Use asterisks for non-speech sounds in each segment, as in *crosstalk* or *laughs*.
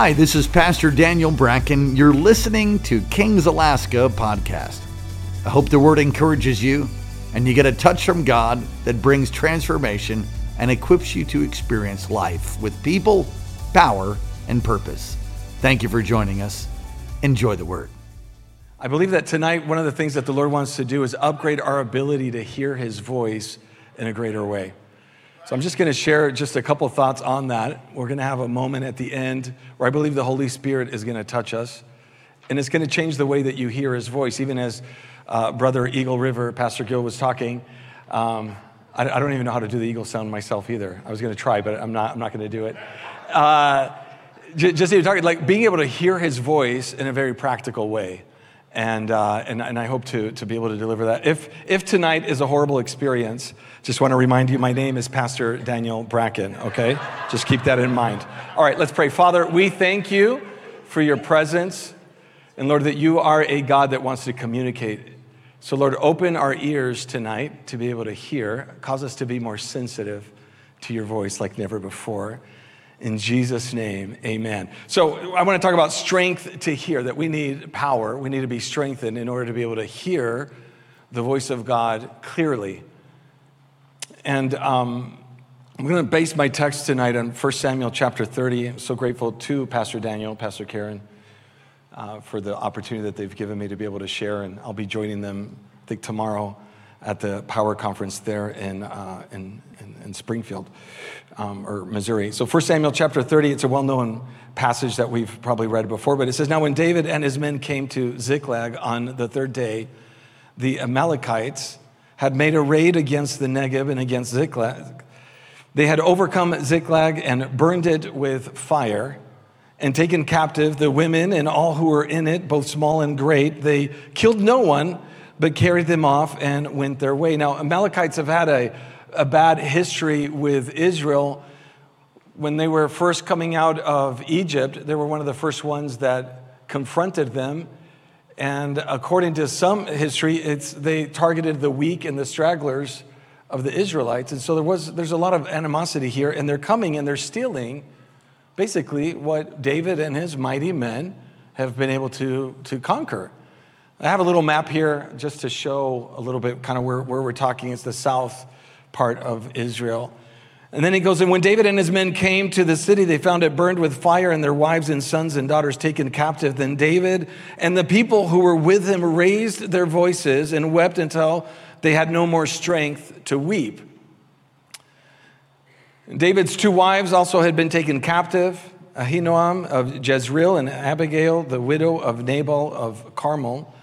Hi, this is Pastor Daniel Bracken. You're listening to Kings Alaska podcast. I hope the word encourages you and you get a touch from God that brings transformation and equips you to experience life with people, power, and purpose. Thank you for joining us. Enjoy the word. I believe that tonight, one of the things that the Lord wants to do is upgrade our ability to hear His voice in a greater way. So I'm just going to share just a couple thoughts on that. We're going to have a moment at the end where I believe the Holy Spirit is going to touch us, and it's going to change the way that you hear His voice. Even as uh, Brother Eagle River, Pastor Gil was talking, um, I, I, don't even know how to do the eagle sound myself either. I was going to try, but I'm not. I'm not going to do it. Uh, just even talking, like being able to hear His voice in a very practical way. And, uh, and, and I hope to, to be able to deliver that. If, if tonight is a horrible experience, just want to remind you my name is Pastor Daniel Bracken, okay? just keep that in mind. All right, let's pray. Father, we thank you for your presence. And Lord, that you are a God that wants to communicate. So, Lord, open our ears tonight to be able to hear, cause us to be more sensitive to your voice like never before. In Jesus' name, amen. So, I want to talk about strength to hear, that we need power. We need to be strengthened in order to be able to hear the voice of God clearly. And um, I'm going to base my text tonight on 1 Samuel chapter 30. I'm so grateful to Pastor Daniel, Pastor Karen, uh, for the opportunity that they've given me to be able to share. And I'll be joining them, I think, tomorrow at the Power Conference there in, uh, in, in, in, Springfield um, or Missouri. So 1 Samuel chapter 30, it's a well-known passage that we've probably read before, but it says, Now when David and his men came to Ziklag on the third day, the Amalekites had made a raid against the Negev and against Ziklag. They had overcome Ziklag and burned it with fire and taken captive the women and all who were in it, both small and great. They killed no one but carried them off and went their way. Now, Amalekites have had a, a bad history with Israel. When they were first coming out of Egypt, they were one of the first ones that confronted them. And according to some history, it's, they targeted the weak and the stragglers of the Israelites. And so there was, there's a lot of animosity here, and they're coming and they're stealing basically what David and his mighty men have been able to, to conquer. I have a little map here just to show a little bit kind of where, where we're talking. It's the south part of Israel. And then he goes, And when David and his men came to the city, they found it burned with fire and their wives and sons and daughters taken captive. Then David and the people who were with him raised their voices and wept until they had no more strength to weep. David's two wives also had been taken captive Ahinoam of Jezreel and Abigail, the widow of Nabal of Carmel.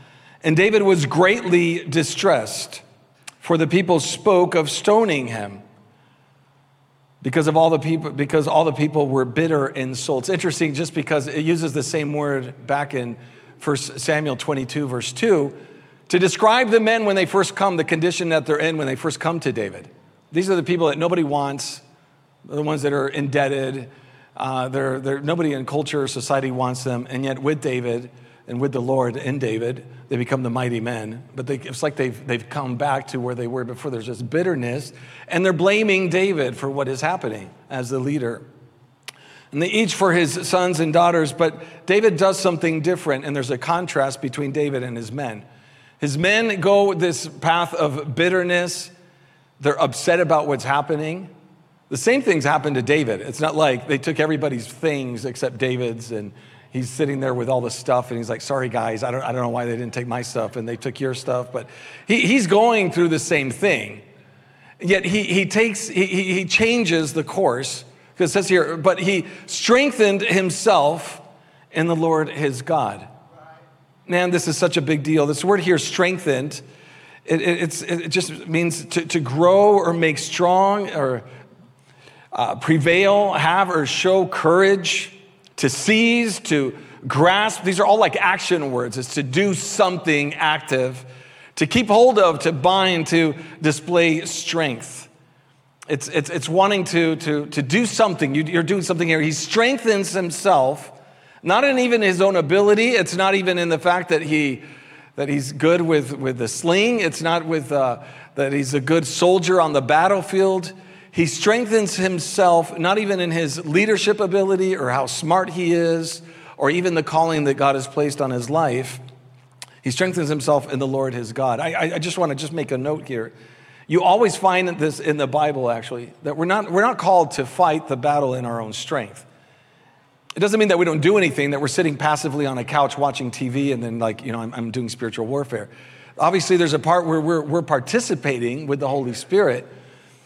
And David was greatly distressed, for the people spoke of stoning him because of all the people because all the people were bitter in soul. It's interesting just because it uses the same word back in 1 Samuel 22 verse 2 to describe the men when they first come, the condition that they're in when they first come to David. These are the people that nobody wants, the ones that are indebted. Uh, they're, they're, nobody in culture or society wants them, and yet with David, and with the Lord in David, they become the mighty men. But they, it's like they've, they've come back to where they were before. There's this bitterness, and they're blaming David for what is happening as the leader. And they each for his sons and daughters, but David does something different, and there's a contrast between David and his men. His men go this path of bitterness, they're upset about what's happening. The same things happened to David. It's not like they took everybody's things except David's and he's sitting there with all the stuff and he's like, sorry guys, I don't, I don't know why they didn't take my stuff and they took your stuff, but he, he's going through the same thing. Yet he, he takes, he, he changes the course, because it says here, but he strengthened himself in the Lord his God. Man, this is such a big deal. This word here, strengthened, it, it, it just means to, to grow or make strong or uh, prevail, have or show courage to seize, to grasp. These are all like action words. It's to do something active, to keep hold of, to bind, to display strength. It's, it's, it's wanting to, to, to do something. You, are doing something here. He strengthens himself, not in even his own ability. It's not even in the fact that, he, that he's good with, with the sling. It's not with uh, that he's a good soldier on the battlefield. He strengthens himself, not even in his leadership ability or how smart he is, or even the calling that God has placed on his life. He strengthens himself in the Lord his God. I, I just want to just make a note here. You always find this in the Bible, actually, that we're not, we're not called to fight the battle in our own strength. It doesn't mean that we don't do anything, that we're sitting passively on a couch watching TV and then, like, you know, I'm, I'm doing spiritual warfare. Obviously, there's a part where we're, we're participating with the Holy Spirit.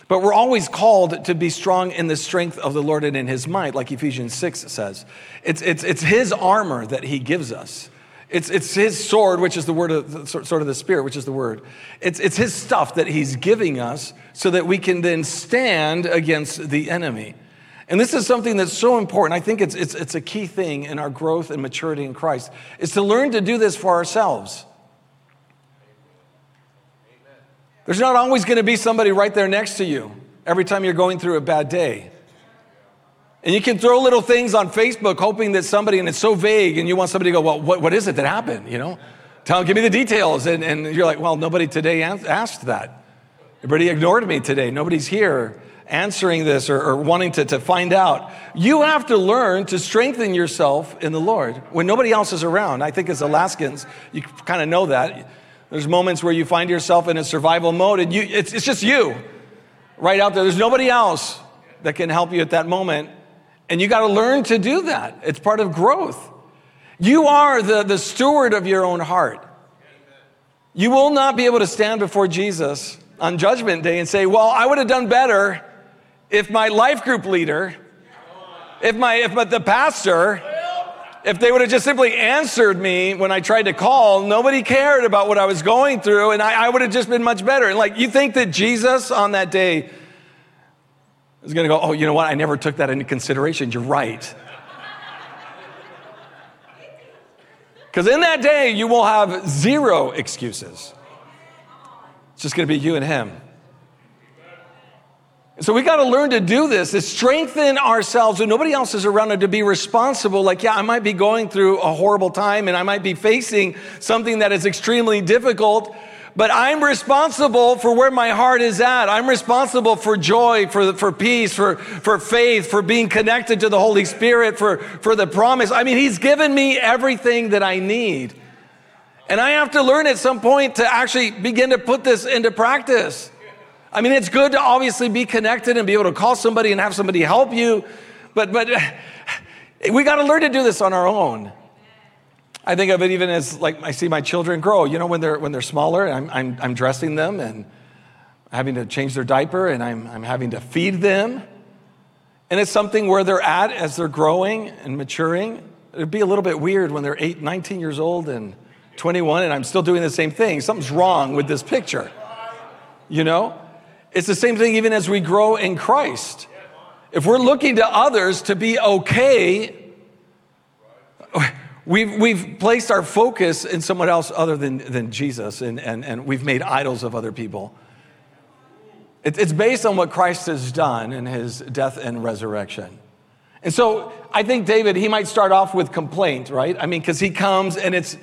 But we're always called to be strong in the strength of the Lord and in his might, like Ephesians 6 says. It's, it's, it's his armor that he gives us. It's, it's his sword, which is the word of sword of the spirit, which is the word. It's, it's his stuff that he's giving us so that we can then stand against the enemy. And this is something that's so important. I think it's, it's, it's a key thing in our growth and maturity in Christ, is to learn to do this for ourselves. There's not always going to be somebody right there next to you every time you're going through a bad day. And you can throw little things on Facebook hoping that somebody, and it's so vague, and you want somebody to go, Well, what, what is it that happened? You know? Tell, give me the details. And, and you're like, Well, nobody today asked that. Everybody ignored me today. Nobody's here answering this or, or wanting to, to find out. You have to learn to strengthen yourself in the Lord when nobody else is around. I think as Alaskans, you kind of know that. There's moments where you find yourself in a survival mode and you, it's, it's just you right out there. There's nobody else that can help you at that moment. And you got to learn to do that. It's part of growth. You are the, the steward of your own heart. You will not be able to stand before Jesus on Judgment Day and say, Well, I would have done better if my life group leader, if, my, if my, the pastor, if they would have just simply answered me when I tried to call, nobody cared about what I was going through, and I, I would have just been much better. And like, you think that Jesus on that day is going to go, oh, you know what? I never took that into consideration. You're right. *laughs* Because in that day, you will have zero excuses. It's just going to be you and him. So we got to learn to do this, to strengthen ourselves when nobody else is around and to be responsible. Like, yeah, I might be going through a horrible time and I might be facing something that is extremely difficult, but I'm responsible for where my heart is at. I'm responsible for joy, for, for peace, for, for faith, for being connected to the Holy Spirit, for, for the promise. I mean, He's given me everything that I need. And I have to learn at some point to actually begin to put this into practice. I mean, it's good to obviously be connected and be able to call somebody and have somebody help you, but, but *laughs* we got to learn to do this on our own. I think of it even as like I see my children grow. You know, when they're, when they're smaller, I'm, I'm, I'm dressing them and having to change their diaper and I'm, I'm having to feed them. And it's something where they're at as they're growing and maturing. It'd be a little bit weird when they're eight, 19 years old and 21 and I'm still doing the same thing. Something's wrong with this picture, you know? It's the same thing even as we grow in Christ. If we're looking to others to be okay, we've, we've placed our focus in someone else other than, than Jesus, and, and, and we've made idols of other people. It, it's based on what Christ has done in his death and resurrection. And so I think David, he might start off with complaint, right? I mean, because he comes and it's,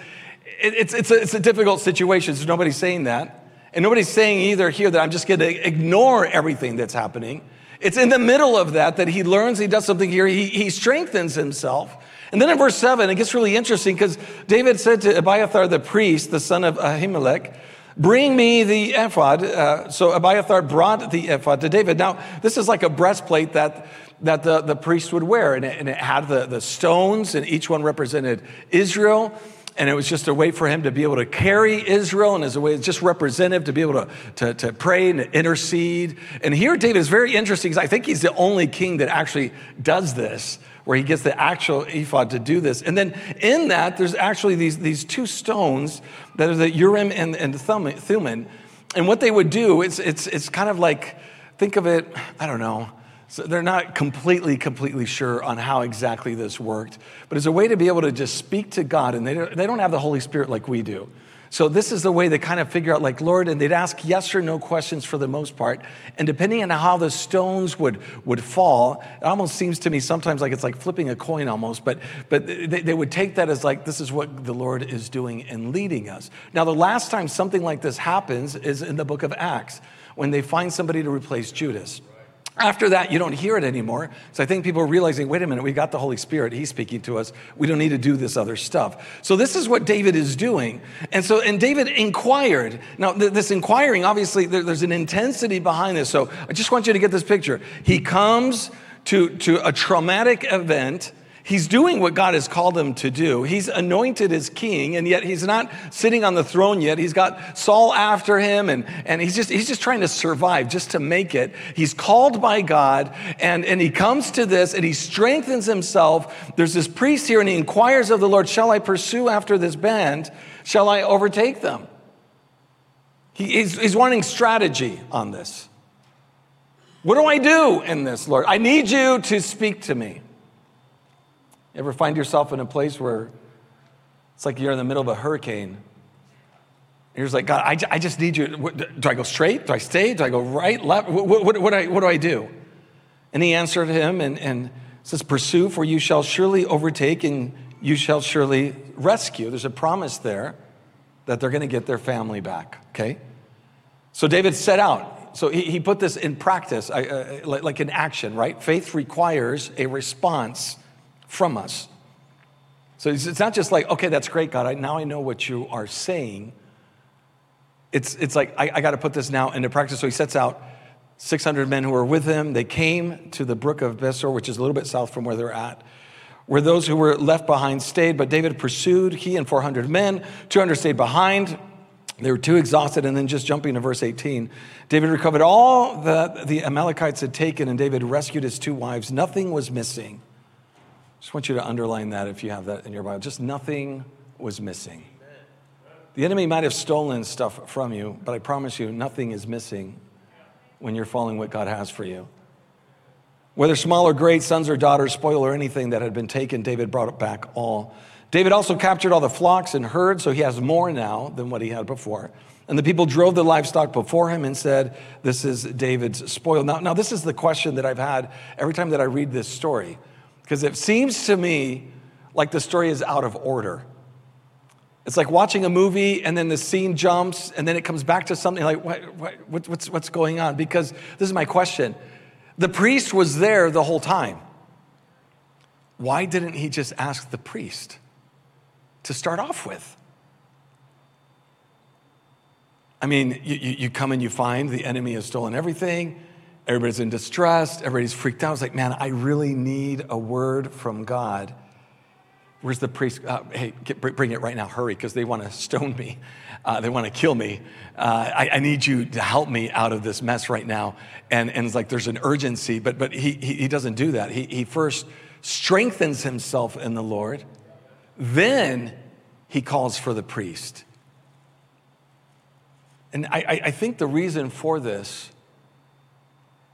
it, it's, it's, a, it's a difficult situation. So nobody's saying that. And nobody's saying either here that I'm just going to ignore everything that's happening. It's in the middle of that that he learns, he does something here, he, he strengthens himself. And then in verse 7, it gets really interesting because David said to Abiathar the priest, the son of Ahimelech, Bring me the ephod. Uh, so Abiathar brought the ephod to David. Now, this is like a breastplate that, that the, the priest would wear, and it, and it had the, the stones, and each one represented Israel and it was just a way for him to be able to carry Israel and as a way, just representative to be able to, to, to pray and to intercede. And here, David is very interesting because I think he's the only king that actually does this, where he gets the actual ephod to do this. And then in that, there's actually these, these two stones that are the Urim and, and Thummim. And what they would do, it's, it's, it's kind of like, think of it, I don't know, so they're not completely, completely sure on how exactly this worked, but it's a way to be able to just speak to God, and they don't, they don't have the Holy Spirit like we do. So this is the way they kind of figure out, like, Lord, and they'd ask yes or no questions for the most part. And depending on how the stones would, would fall, it almost seems to me sometimes like it's like flipping a coin almost, but, but they, they would take that as like, this is what the Lord is doing and leading us. Now, the last time something like this happens is in the book of Acts, when they find somebody to replace Judas. After that, you don't hear it anymore. So I think people are realizing wait a minute, we got the Holy Spirit. He's speaking to us. We don't need to do this other stuff. So this is what David is doing. And so, and David inquired. Now, th- this inquiring, obviously, there, there's an intensity behind this. So I just want you to get this picture. He comes to, to a traumatic event He's doing what God has called him to do. He's anointed as king, and yet he's not sitting on the throne yet. He's got Saul after him, and, and he's, just, he's just trying to survive, just to make it. He's called by God, and, and he comes to this, and he strengthens himself. There's this priest here, and he inquires of the Lord, Shall I pursue after this band? Shall I overtake them? He, he's, he's wanting strategy on this. What do I do in this, Lord? I need you to speak to me. Ever find yourself in a place where it's like you're in the middle of a hurricane? And you're just like, God, I, I just need you. Do I go straight? Do I stay? Do I go right, left? What, what, what, what, do, I, what do I do? And he answered him and, and says, Pursue, for you shall surely overtake and you shall surely rescue. There's a promise there that they're going to get their family back, okay? So David set out. So he, he put this in practice, uh, like, like in action, right? Faith requires a response from us. So it's not just like, okay, that's great, God. I, now I know what you are saying. It's, it's like, I, I got to put this now into practice. So he sets out 600 men who were with him. They came to the brook of Besor, which is a little bit south from where they're at, where those who were left behind stayed. But David pursued, he and 400 men. 200 stayed behind. They were too exhausted. And then just jumping to verse 18, David recovered all that the Amalekites had taken, and David rescued his two wives. Nothing was missing. Just want you to underline that if you have that in your Bible. Just nothing was missing. The enemy might have stolen stuff from you, but I promise you, nothing is missing when you're following what God has for you. Whether small or great, sons or daughters, spoil or anything that had been taken, David brought it back all. David also captured all the flocks and herds, so he has more now than what he had before. And the people drove the livestock before him and said, This is David's spoil. Now, now this is the question that I've had every time that I read this story. Because it seems to me like the story is out of order. It's like watching a movie and then the scene jumps and then it comes back to something like, what, what, what's, what's going on? Because this is my question. The priest was there the whole time. Why didn't he just ask the priest to start off with? I mean, you, you come and you find the enemy has stolen everything. Everybody's in distress. Everybody's freaked out. It's like, man, I really need a word from God. Where's the priest? Uh, hey, get, bring it right now. Hurry, because they want to stone me. Uh, they want to kill me. Uh, I, I, need you to help me out of this mess right now. And, and it's like there's an urgency, but, but he, he, he doesn't do that. He, he first strengthens himself in the Lord, then he calls for the priest. And I, I think the reason for this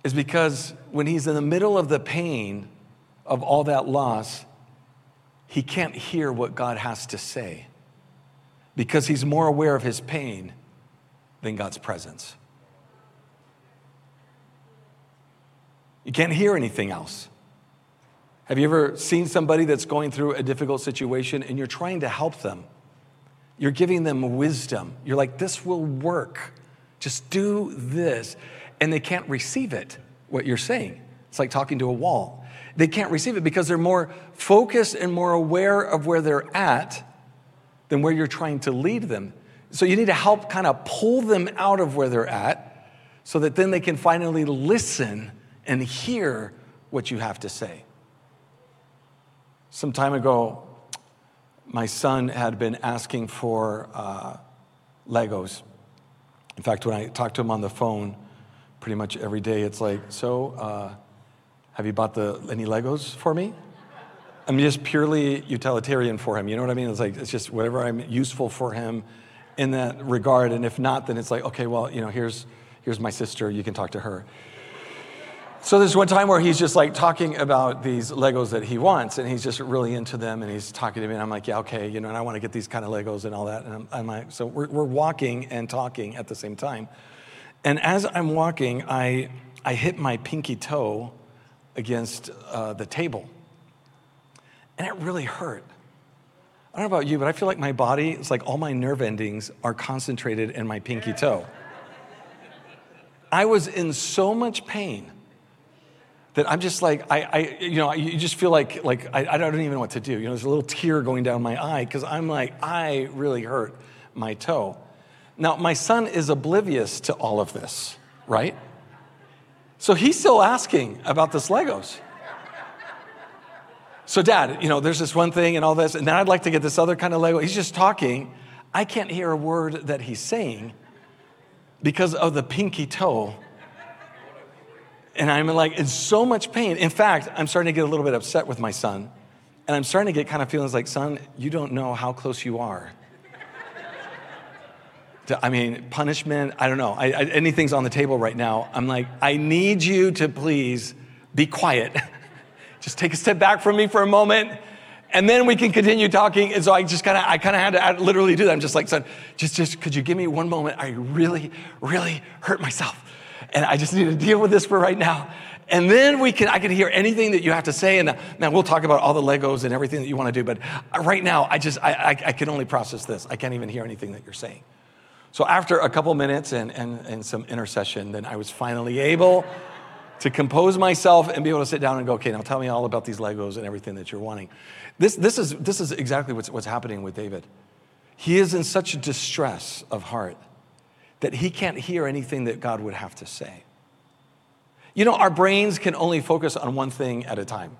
is because when he's in the middle of the pain of all that loss, he can't hear what God has to say because he's more aware of his pain than God's presence. You can't hear anything else. Have you ever seen somebody that's going through a difficult situation and you're trying to help them? You're giving them wisdom. You're like, this will work. Just do this and they can't receive it, what you're saying. It's like talking to a wall. They can't receive it because they're more focused and more aware of where they're at than where you're trying to lead them. So you need to help kind of pull them out of where they're at so that then they can finally listen and hear what you have to say. Some time ago, my son had been asking for uh, Legos. In fact, when I talked to him on the phone, pretty much every day. It's like, so, uh, have you bought the any Legos for me? I'm just purely utilitarian for him. You know what I mean? It's like it's just whatever I'm useful for him in that regard. And if not, then it's like, okay, well, you know, here's here's my sister. You can talk to her. So there's one time where he's just like talking about these Legos that he wants, and he's just really into them, and he's talking to me, and I'm like, yeah, okay, you know, and I want to get these kind of Legos and all that, and I'm, I'm like, so we're, we're walking and talking at the same time. And as I'm walking, I, I hit my pinky toe against uh, the table. And it really hurt. I don't know about you, but I feel like my body, it's like all my nerve endings are concentrated in my pinky toe. I was in so much pain that I'm just like, I, I you know, you just feel like, like I, I don't even know what to do. You know, there's a little tear going down my eye because I'm like, I really hurt my toe. Now, my son is oblivious to all of this, right? So he's still asking about this Legos. So, Dad, you know, there's this one thing and all this, and then I'd like to get this other kind of Lego. He's just talking. I can't hear a word that he's saying because of the pinky toe and I'm like in so much pain. In fact, I'm starting to get a little bit upset with my son. And I'm starting to get kind of feelings like, son, you don't know how close you are. To, I mean, punishment, I don't know. I, I, anything's on the table right now. I'm like, I need you to please be quiet. *laughs* just take a step back from me for a moment and then we can continue talking. And so I just kind of, I kind of had to literally do that. I'm just like, son, just, just, could you give me one moment? I really, really hurt myself and I just need to deal with this for right now. And then we can, I can hear anything that you have to say. And uh, man, we'll talk about all the Legos and everything that you want to do. But uh, right now, I just, I, I, I can only process this. I can't even hear anything that you're saying. So after a couple minutes and, and, and some intercession, then I was finally able to compose myself and be able to sit down and go, okay, now tell me all about these Legos and everything that you're wanting. This, this, is, this is exactly what's, what's happening with David. He is in such distress of heart that he can't hear anything that God would have to say. You know, our brains can only focus on one thing at a time.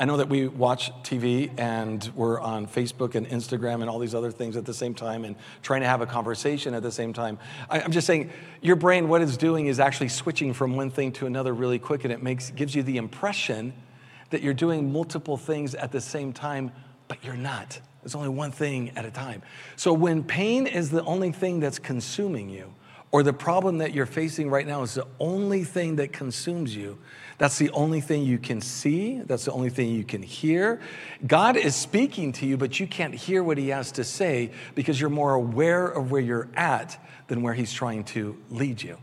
I know that we watch TV and we're on Facebook and Instagram and all these other things at the same time and trying to have a conversation at the same time. I, am just saying, your brain, what it's doing is actually switching from one thing to another really quick, and it makes gives you the impression that you're doing multiple things at the same time, but you're not. It's only one thing at a time. So when pain is the only thing that's consuming you, or the problem that you're facing right now is the only thing that consumes you, that's the only thing you can see, that's the only thing you can hear. God is speaking to you, but you can't hear what He has to say because you're more aware of where you're at than where He's trying to lead you.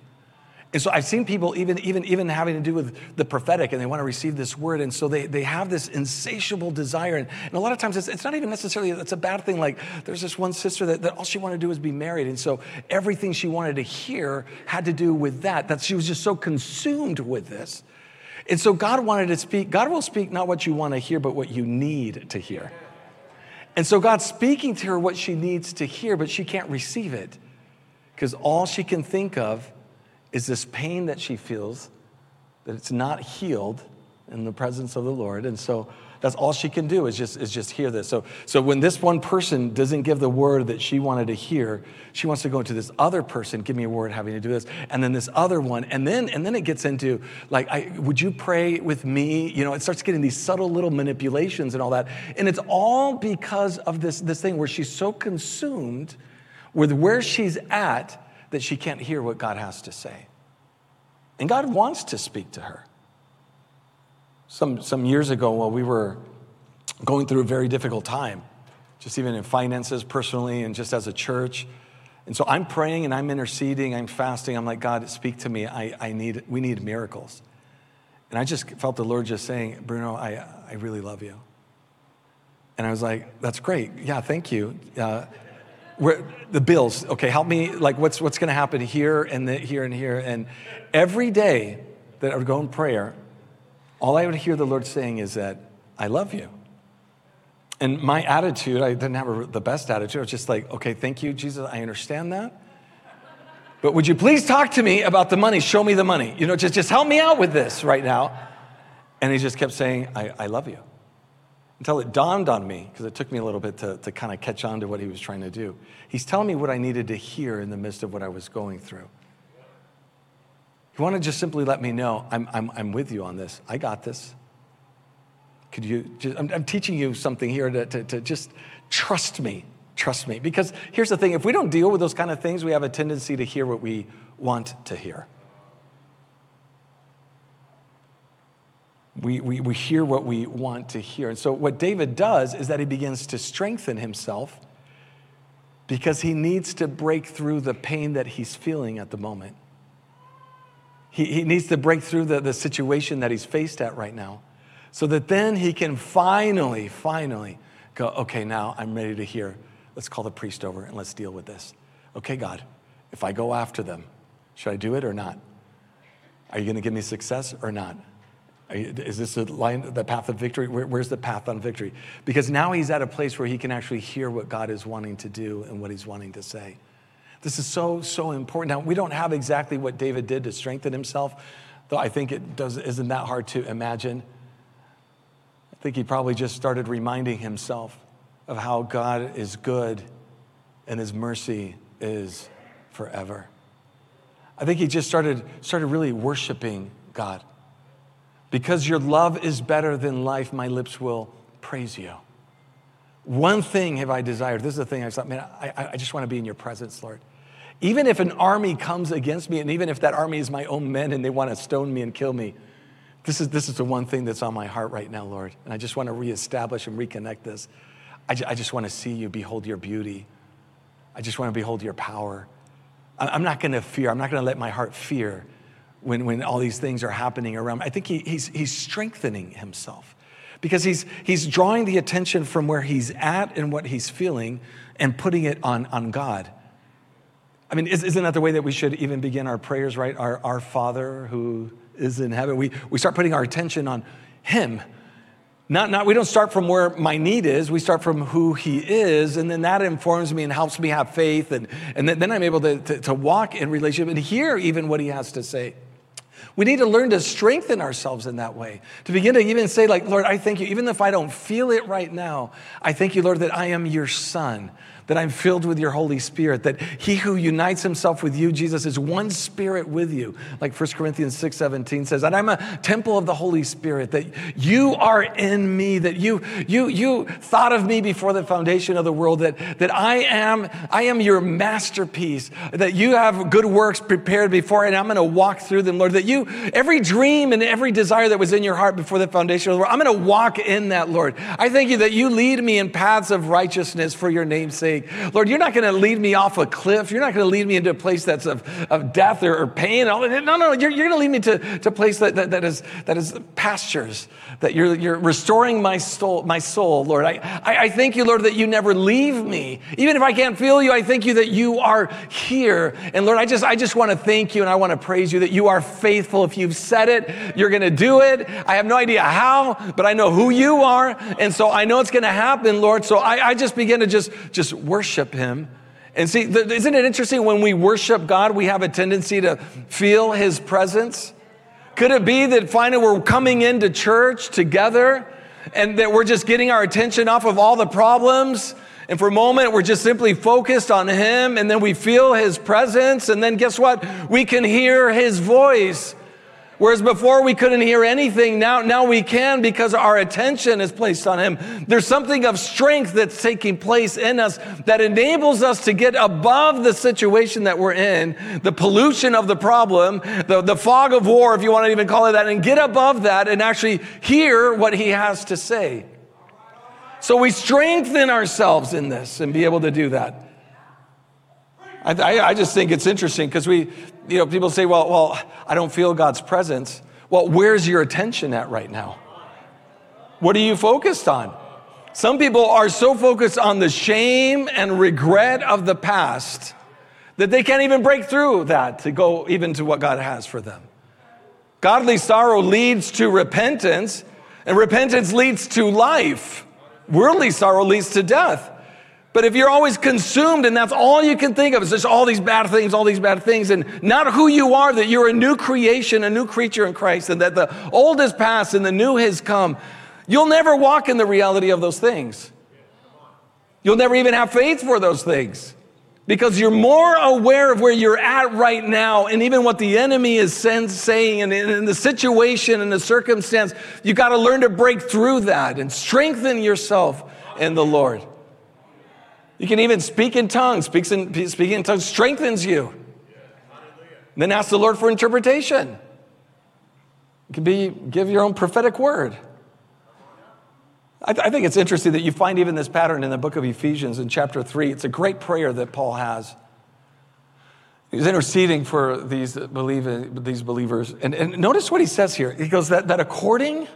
And so I've seen people even, even, even having to do with the prophetic and they want to receive this word. And so they, they have this insatiable desire. And, and a lot of times it's, it's not even necessarily, it's a bad thing. Like there's this one sister that, that all she wanted to do was be married. And so everything she wanted to hear had to do with that, that she was just so consumed with this. And so God wanted to speak, God will speak not what you want to hear, but what you need to hear. And so God's speaking to her what she needs to hear, but she can't receive it because all she can think of is this pain that she feels that it's not healed in the presence of the Lord. And so that's all she can do is just, is just hear this. So, so when this one person doesn't give the word that she wanted to hear, she wants to go to this other person, give me a word having to do this, and then this other one. And then, and then it gets into like, I, would you pray with me? You know, it starts getting these subtle little manipulations and all that. And it's all because of this, this thing where she's so consumed with where she's at that she can't hear what God has to say. And God wants to speak to her. Some, some years ago, while we were going through a very difficult time, just even in finances, personally, and just as a church. And so I'm praying and I'm interceding, I'm fasting. I'm like, God, speak to me. I, I need, we need miracles. And I just felt the Lord just saying, Bruno, I, I really love you. And I was like, that's great. Yeah, thank you. Uh, where, the bills okay help me like what's what's going to happen here and the, here and here and every day that i would go in prayer all i would hear the lord saying is that i love you. And my attitude i didn't have the best attitude. I was just like okay thank you jesus. I understand that. But would you please talk to me about the money? Show me the money. You know just, just help me out with this right now. And he just kept saying i, I love you. Until it dawned on me, because it took me a little bit to, to kind of catch on to what he was trying to do. He's telling me what I needed to hear in the midst of what I was going through. He want to just simply let me know, I'm, I'm, I'm with you on this. I got this. Could you just, I'm, I'm teaching you something here to, to, to just trust me. Trust me. Because here's the thing if we don't deal with those kind of things, we have a tendency to hear what we want to hear. we, we, we hear what we want to hear. And so, what David does is that he begins to strengthen himself because he needs to break through the pain that he's feeling at the moment. He, he needs to break through the, the situation that he's faced at right now so that then he can finally, finally go, okay, now I'm ready to hear. Let's call the priest over and let's deal with this. Okay, God, if I go after them, should I do it or not? Are you going to give me success or not? Is this the line, the path of victory? Where, where's the path on victory? Because now he's at a place where he can actually hear what God is wanting to do and what he's wanting to say. This is so, so important. Now, we don't have exactly what David did to strengthen himself, though I think it does, isn't that hard to imagine. I think he probably just started reminding himself of how God is good and his mercy is forever. I think he just started, started really worshiping God. Because your love is better than life, my lips will praise you. One thing have I desired. This is the thing I thought, man, I, I just want to be in your presence, Lord. Even if an army comes against me, and even if that army is my own men and they want to stone me and kill me, this is, this is the one thing that's on my heart right now, Lord. And I just want to reestablish and reconnect this. I, I just want to see you, behold your beauty. I just want to behold your power. I'm not going to fear. I'm not going to let my heart fear when, when all these things are happening around. I think he, he's, he's strengthening himself because he's, he's drawing the attention from where he's at and what he's feeling and putting it on, on God. I mean, isn't that the way that we should even begin our prayers, right? Our, our Father who is in heaven. We, we start putting our attention on Him. Not, not, we don't start from where my need is, we start from who He is, and then that informs me and helps me have faith, and, and then, I'm able to, to, to walk in relationship and hear even what He has to say. We need to learn to strengthen ourselves in that way. To begin to even say, like, Lord, I thank you, even if I don't feel it right now, I thank you, Lord, that I am your son that I'm filled with your Holy Spirit, that he who unites himself with you, Jesus, is one spirit with you. Like 1 Corinthians 6 17 says, that I'm a temple of the Holy Spirit, that you are in me, that you, you, you thought of me before the foundation of the world, that, that I am, I am your masterpiece, that you have good works prepared before, and I'm going to walk through them, Lord, that you, every dream and every desire that was in your heart before the foundation of the world, I'm going to walk in that, Lord. I thank you that you lead me in paths of righteousness for your name's sake Lord, you're not going to lead me off a cliff. You're not going to lead me into a place that's of, of death or, or pain. No, no, you're, you're going to lead me to, to a place that, that, that, is, that is pastures, that you're, you're restoring my soul, my soul, Lord. I, I, I thank you, Lord, that you never leave me. Even if I can't feel you, I thank you that you are here. And Lord, I just, I just want to thank you and I want to praise you that you are faithful. If you've said it, you're going to do it. I have no idea how, but I know who you are. And so I know it's going to happen, Lord. So I, I just begin to just, just worship Him. And see, isn't it interesting when we worship God, we have a tendency to feel His presence? Could it be that finally we're coming into church together and that we're just getting our attention off of all the problems? And for a moment, we're just simply focused on Him, and then we feel His presence, and then guess what? We can hear His voice. Whereas before we couldn't hear anything, now, now we can because our attention is placed on Him. There's something of strength that's taking place in us that enables us to get above the situation that we're in, the pollution of the problem, the, the fog of war, if you want to even call it that, and get above that and actually hear what He has to say. So we strengthen ourselves in this and be able to do that. I, I just think it's interesting because we, you know, people say, well, well, I don't feel God's presence. Well, where's your attention at right now? What are you focused on? Some people are so focused on the shame and regret of the past that they can't even break through that to go even to what God has for them. Godly sorrow leads to repentance, and repentance leads to life. Worldly sorrow leads to death. But if you're always consumed and that's all you can think of is just all these bad things, all these bad things, and not who you are, that you're a new creation, a new creature in Christ, and that the old is past and the new has come, you'll never walk in the reality of those things. You'll never even have faith for those things because you're more aware of where you're at right now and even what the enemy is saying and in the situation and the circumstance. You got to learn to break through that and strengthen yourself in the Lord. You can even speak in tongues. Speaks in, speaking in tongues strengthens you. Then ask the Lord for interpretation. It can be give your own prophetic word. I, th- I, think it's interesting that you find even this pattern in the book of Ephesians in chapter 3. It's a great prayer that Paul has. He's interceding for these, believe, these believers. And, and notice what he says here. He goes, that, that according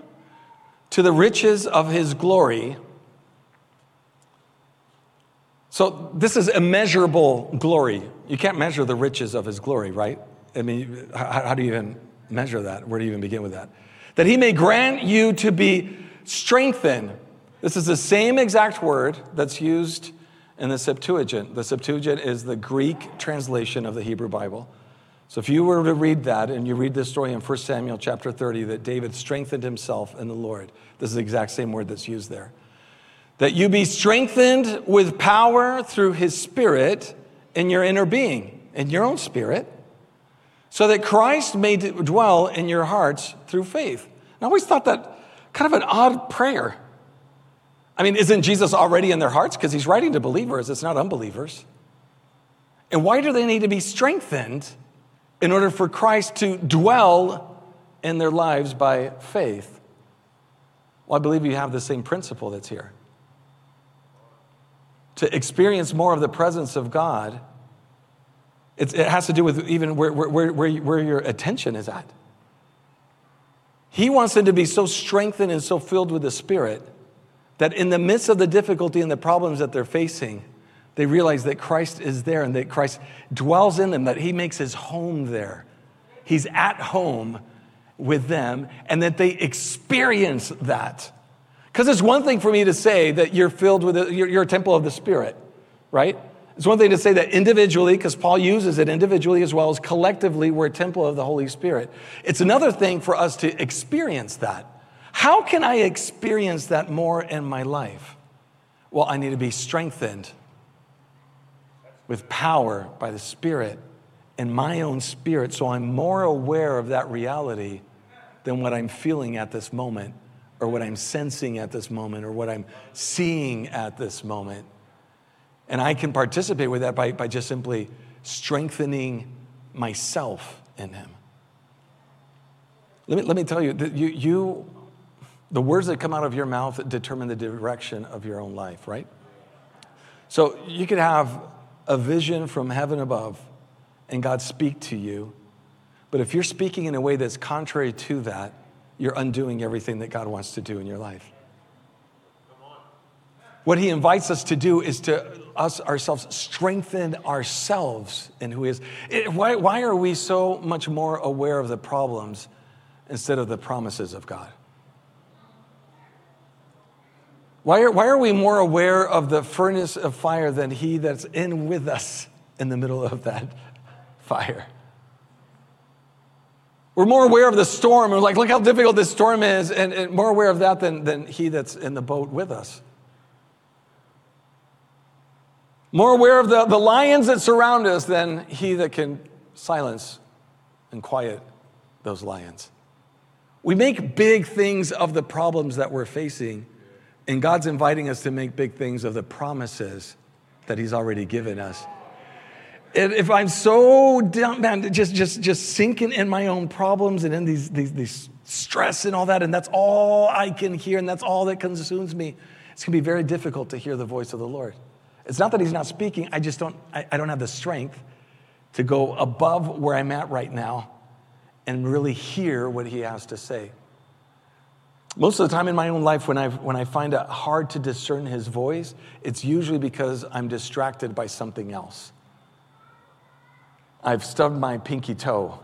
to the riches of his glory, so this is immeasurable glory. You can't measure the riches of his glory, right? I mean, how, how do you even measure that? Where do you even begin with that? that he may grant you to be strengthened. This is the same exact word that's used in the Septuagint. The Septuagint is the Greek translation of the Hebrew Bible. So if you were to read that and you read this story in 1 Samuel chapter 30 that David strengthened himself in the Lord, this is the exact same word that's used there. That you be strengthened with power through his spirit in your inner being, in your own spirit, so that Christ may dwell in your hearts through faith. I always thought that kind of an odd prayer. I mean, isn't Jesus already in their hearts? Because he's writing to believers, it's not unbelievers. And why do they need to be strengthened in order for Christ to dwell in their lives by faith? Well, I believe you have the same principle that's here. To experience more of the presence of God, it has to do with even where, where, where, where your attention is at. He wants them to be so strengthened and so filled with the Spirit that in the midst of the difficulty and the problems that they're facing, they realize that Christ is there and that Christ dwells in them, that He makes His home there. He's at home with them, and that they experience that. Because it's one thing for me to say that you're filled with, a, you're, you're a temple of the Spirit, right? It's one thing to say that individually, because Paul uses it individually as well as collectively, we're a temple of the Holy Spirit. It's another thing for us to experience that. How can I experience that more in my life? Well, I need to be strengthened with power by the Spirit in my own spirit so I'm more aware of that reality than what I'm feeling at this moment or what I'm sensing at this moment or what I'm seeing at this moment. And I can participate with that by, by just simply strengthening myself in Him. Let me, let me tell you you, you the words that come out of your mouth determine the direction of your own life, right? So you could have a vision from heaven above and God speak to you, but if you're speaking in a way that's contrary to that, you're undoing everything that God wants to do in your life. What he invites us to do is to us ourselves strengthen ourselves in who he is. It, why, why are we so much more aware of the problems instead of the promises of God? Why are, why are we more aware of the furnace of fire than he that's in with us in the middle of that *laughs* fire? We're more aware of the storm. We're like, look how difficult this storm is, and, and more aware of that than, than he that's in the boat with us. More aware of the, the lions that surround us than he that can silence and quiet those lions. We make big things of the problems that we're facing and God's inviting us to make big things of the promises that He's already given us. If I'm so down, man, just, just, just sinking in my own problems and in these, these, these stress and all that, and that's all I can hear, and that's all that consumes me, it's gonna be very difficult to hear the voice of the Lord. It's not that He's not speaking, I just don't, I, I don't have the strength to go above where I'm at right now and really hear what He has to say. Most of the time in my own life, when, i when I find it hard to discern his voice, it's usually because I'm distracted by something else. I've stubbed my pinky toe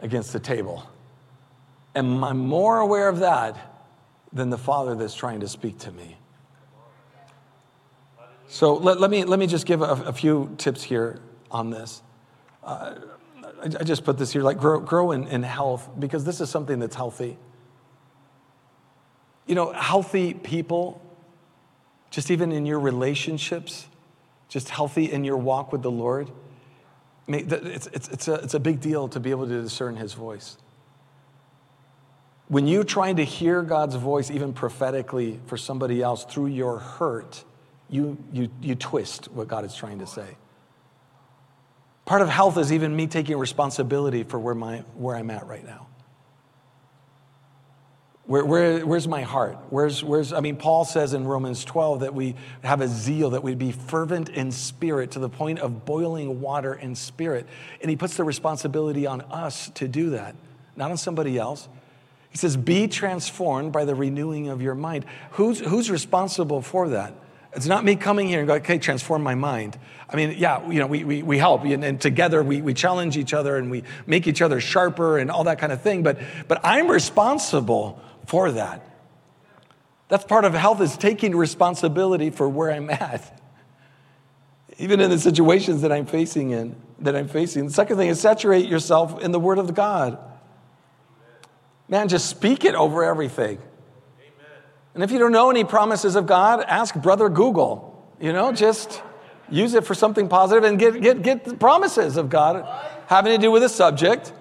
against the table. And I'm more aware of that than the Father that's trying to speak to me. So let, let, me, let me just give a, a few tips here on this. Uh, I, I, just put this here like grow, grow in, in health because this is something that's healthy. You know, healthy people, just even in your relationships, just healthy in your walk with the Lord, it's, it's, it's, a, it's a big deal to be able to discern His voice. When you're trying to hear God's voice, even prophetically for somebody else through your hurt, you, you, you twist what God is trying to say. Part of health is even me taking responsibility for where, my, where I'm at right now. Where, where, where's my heart? Where's, where's, I mean, Paul says in Romans 12 that we have a zeal, that we'd be fervent in spirit to the point of boiling water in spirit. And he puts the responsibility on us to do that, not on somebody else. He says, be transformed by the renewing of your mind. Who's, who's responsible for that? It's not me coming here and go, okay, transform my mind. I mean, yeah, you know, we, we, we help and, and together we, we challenge each other and we make each other sharper and all that kind of thing. But, but I'm responsible for that. That's part of health is taking responsibility for where I'm at. Even in the situations that I'm facing in, that I'm facing. The second thing is saturate yourself in the word of God. Man, just speak it over everything. And if you don't know any promises of God, ask brother Google. You know, just use it for something positive and get, get, get the promises of God having to do with a subject.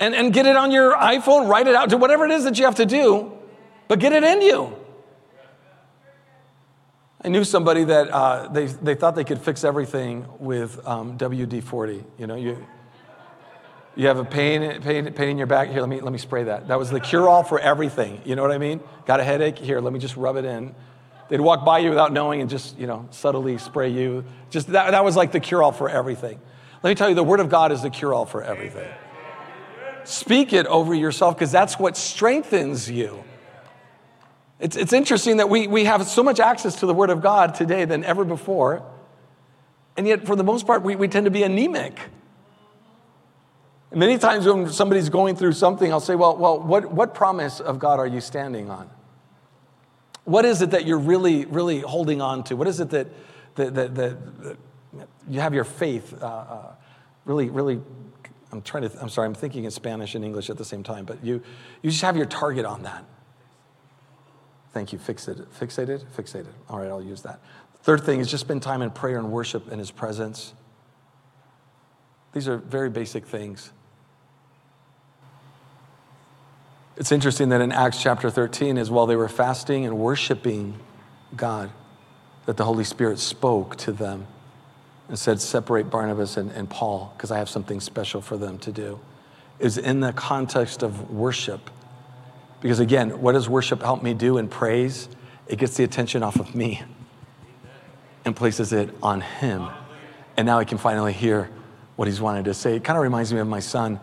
And, and get it on your iPhone, write it out, do whatever it is that you have to do, but get it in you. I knew somebody that uh, they, they thought they could fix everything with um, WD 40. You know, you, you have a pain, pain, pain in your back. Here, let me, let me spray that. That was the cure all for everything. You know what I mean? Got a headache? Here, let me just rub it in. They'd walk by you without knowing and just, you know, subtly spray you. Just that, that was like the cure all for everything. Let me tell you, the Word of God is the cure all for everything. Speak it over yourself because that's what strengthens you. It's, it's interesting that we, we have so much access to the Word of God today than ever before. And yet, for the most part, we, we tend to be anemic. And many times when somebody's going through something, I'll say, well, well what, what promise of God are you standing on? What is it that you're really, really holding on to? What is it that, that, that, that, that you have your faith uh, uh, really, really, I'm trying to, I'm sorry, I'm thinking in Spanish and English at the same time, but you, you just have your target on that. Thank you, fixated, fixated, fixated. All right, I'll use that. Third thing is just spend time in prayer and worship in his presence. These are very basic things. It's interesting that in Acts chapter 13 is while they were fasting and worshiping God, that the Holy Spirit spoke to them and said, Separate Barnabas and, and Paul, because I have something special for them to do. Is in the context of worship. Because again, what does worship help me do in praise? It gets the attention off of me and places it on him. And now I can finally hear what he's wanted to say. It kind of reminds me of my son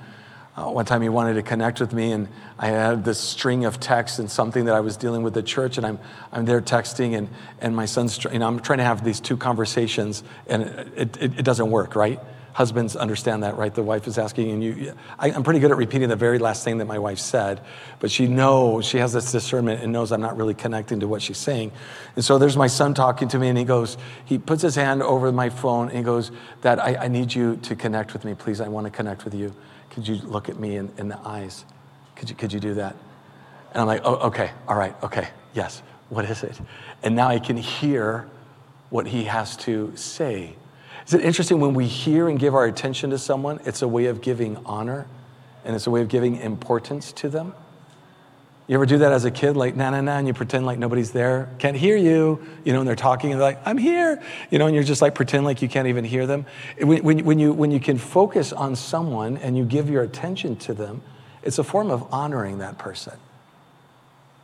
uh, one time he wanted to connect with me, and I had this string of texts and something that I was dealing with the church, and I'm, I'm there texting, and, and my son's, you know, I'm trying to have these two conversations, and it, it, it doesn't work, right? Husbands understand that, right? The wife is asking, and you, I, I'm pretty good at repeating the very last thing that my wife said, but she knows, she has this discernment and knows I'm not really connecting to what she's saying. And so there's my son talking to me, and he goes, he puts his hand over my phone, and he goes, Dad, I, I need you to connect with me, please. I want to connect with you. Could you look at me in, in the eyes? Could you, could you do that? And I'm like, oh, okay, all right, okay, yes. What is it? And now I can hear what he has to say. Is it interesting when we hear and give our attention to someone, it's a way of giving honor and it's a way of giving importance to them? You ever do that as a kid, like, na na na, and you pretend like nobody's there? Can't hear you, you know, and they're talking, and they're like, I'm here, you know, and you're just like, pretend like you can't even hear them. When, when, when, you, when you can focus on someone and you give your attention to them, it's a form of honoring that person.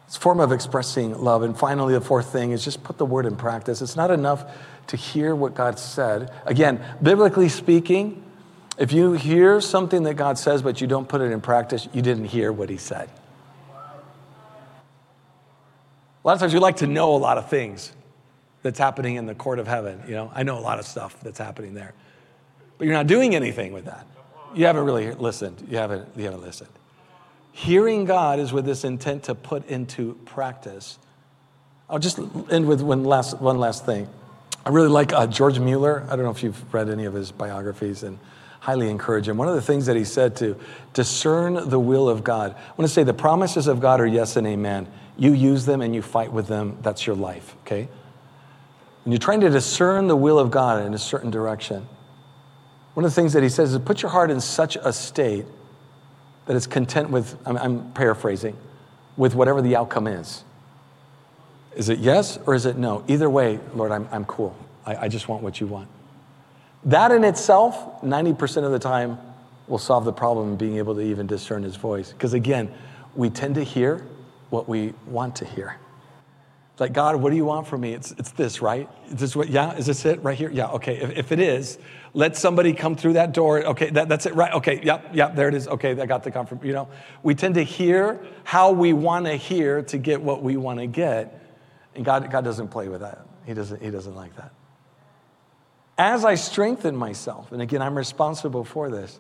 It's a form of expressing love. And finally, the fourth thing is just put the word in practice. It's not enough to hear what God said. Again, biblically speaking, if you hear something that God says, but you don't put it in practice, you didn't hear what he said. A lot of times we like to know a lot of things that's happening in the court of heaven. You know, I know a lot of stuff that's happening there. But you're not doing anything with that. You haven't really listened. You haven't, you haven't listened. Hearing God is with this intent to put into practice. I'll just end with one last, one last thing. I really like uh, George Mueller. I don't know if you've read any of his biographies and highly encourage him. One of the things that he said to discern the will of God. I want to say the promises of God are yes and amen. You use them and you fight with them. That's your life, okay? When you're trying to discern the will of God in a certain direction, one of the things that he says is put your heart in such a state that it's content with, I'm, I'm paraphrasing, with whatever the outcome is. Is it yes or is it no? Either way, Lord, I'm, I'm cool. I, I just want what you want. That in itself, 90% of the time, will solve the problem of being able to even discern his voice. Because again, we tend to hear what we want to hear. Like, God, what do you want from me? It's, it's this, right? Is this what, yeah, is this it right here? Yeah, okay. If, if it is, let somebody come through that door. Okay, that, that's it, right? Okay, yep, yep, there it is. Okay, I got the confirmation. You know, we tend to hear how we want to hear to get what we want to get. And God, God doesn't play with that. He doesn't, he doesn't like that. As I strengthen myself, and again, I'm responsible for this,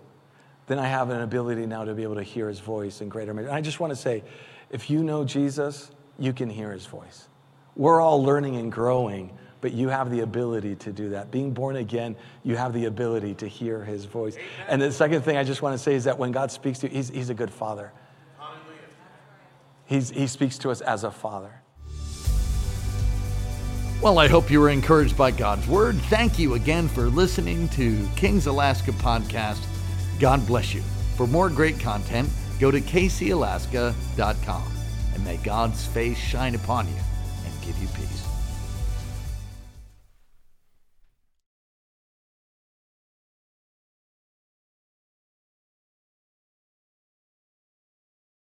then I have an ability now to be able to hear his voice in greater measure. And I just want to say, if you know Jesus, you can hear his voice. We're all learning and growing, but you have the ability to do that. Being born again, you have the ability to hear his voice. Amen. And the second thing I just want to say is that when God speaks to you, he's, he's a good father. He's, he speaks to us as a father. Well, I hope you were encouraged by God's word. Thank you again for listening to King's Alaska podcast. God bless you. For more great content, go to kcalaska.com and may God's face shine upon you and give you peace.